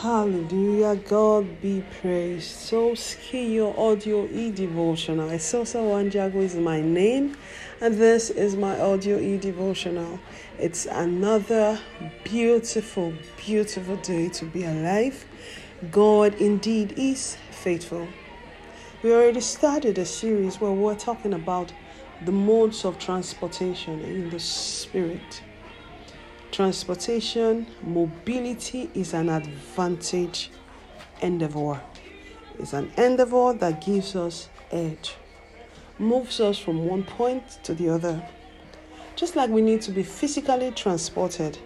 Hallelujah. God be praised. So ski your audio e devotional. Esosa Wanjago is my name, and this is my audio e devotional. It's another beautiful, beautiful day to be alive. God indeed is faithful. We already started a series where we're talking about the modes of transportation in the spirit. Transportation, mobility is an advantage endeavor. It's an endeavor that gives us edge, moves us from one point to the other. Just like we need to be physically transported,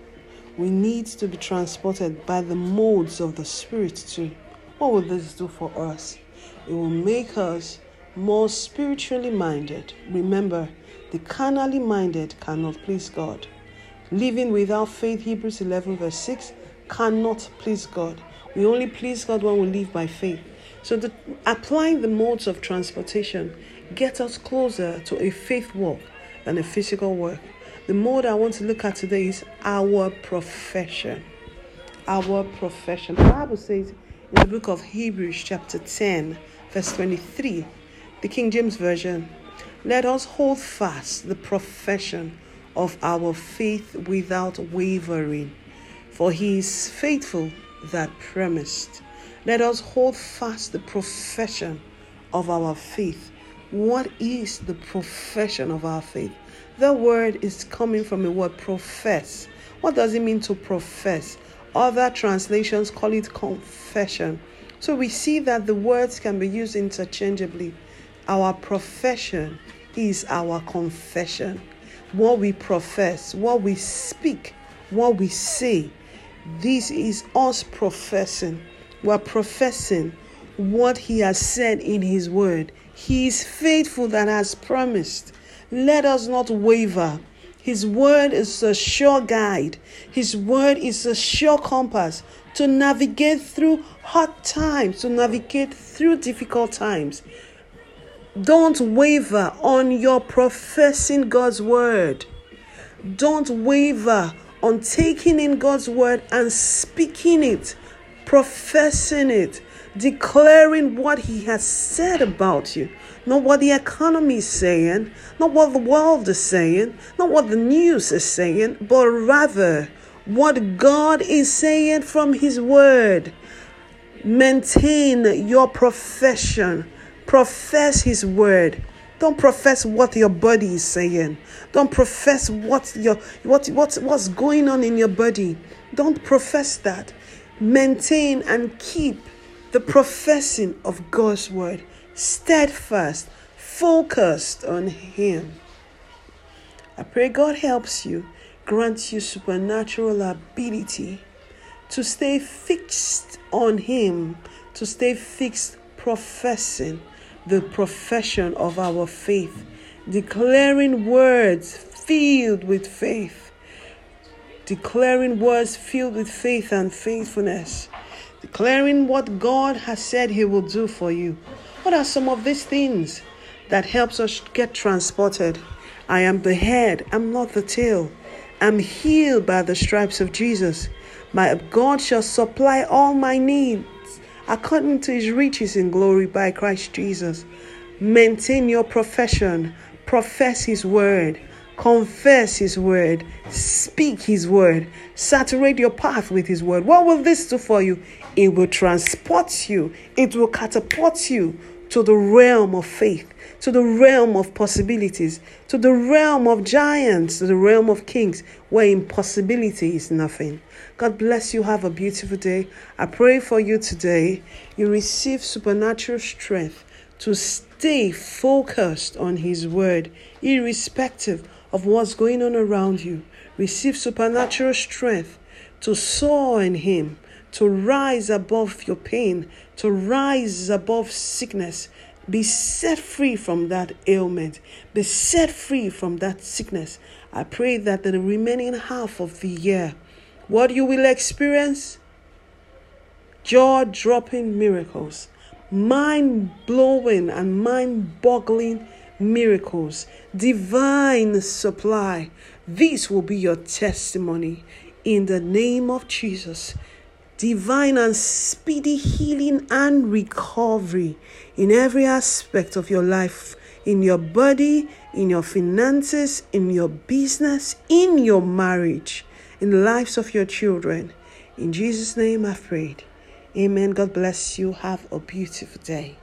we need to be transported by the modes of the Spirit too. What will this do for us? It will make us more spiritually minded. Remember, the carnally minded cannot please God. Living without faith, Hebrews 11, verse 6, cannot please God. We only please God when we live by faith. So, the, applying the modes of transportation get us closer to a faith walk than a physical work. The mode I want to look at today is our profession. Our profession. The Bible says in the book of Hebrews, chapter 10, verse 23, the King James Version, let us hold fast the profession of our faith without wavering, for he is faithful that promised. Let us hold fast the profession of our faith. What is the profession of our faith? The word is coming from the word profess. What does it mean to profess? Other translations call it confession. So we see that the words can be used interchangeably. Our profession is our confession what we profess, what we speak, what we say. This is us professing. We're professing what He has said in His word. He is faithful that has promised. Let us not waver. His word is a sure guide, His word is a sure compass to navigate through hard times, to navigate through difficult times. Don't waver on your professing God's word. Don't waver on taking in God's word and speaking it, professing it, declaring what He has said about you. Not what the economy is saying, not what the world is saying, not what the news is saying, but rather what God is saying from His word. Maintain your profession Profess His word. Don't profess what your body is saying. Don't profess what your what what what's going on in your body. Don't profess that. Maintain and keep the professing of God's word. Steadfast, focused on Him. I pray God helps you, grants you supernatural ability to stay fixed on Him, to stay fixed professing the profession of our faith, declaring words filled with faith, declaring words filled with faith and faithfulness, declaring what God has said He will do for you. What are some of these things that helps us get transported? I am the head, I'm not the tail. I'm healed by the stripes of Jesus. My God shall supply all my needs according to his riches in glory by Christ Jesus. Maintain your profession, profess his word, confess his word, speak his word, saturate your path with his word. What will this do for you? It will transport you, it will catapult you to the realm of faith, to the realm of possibilities, to the realm of giants, to the realm of kings, where impossibility is nothing. God bless you. Have a beautiful day. I pray for you today. You receive supernatural strength to stay focused on His word, irrespective of what's going on around you. Receive supernatural strength to soar in Him, to rise above your pain, to rise above sickness. Be set free from that ailment. Be set free from that sickness. I pray that the remaining half of the year, what you will experience jaw dropping miracles, mind blowing and mind boggling miracles, divine supply. This will be your testimony in the name of Jesus. Divine and speedy healing and recovery in every aspect of your life in your body, in your finances, in your business, in your marriage, in the lives of your children. In Jesus' name I've prayed. Amen. God bless you. Have a beautiful day.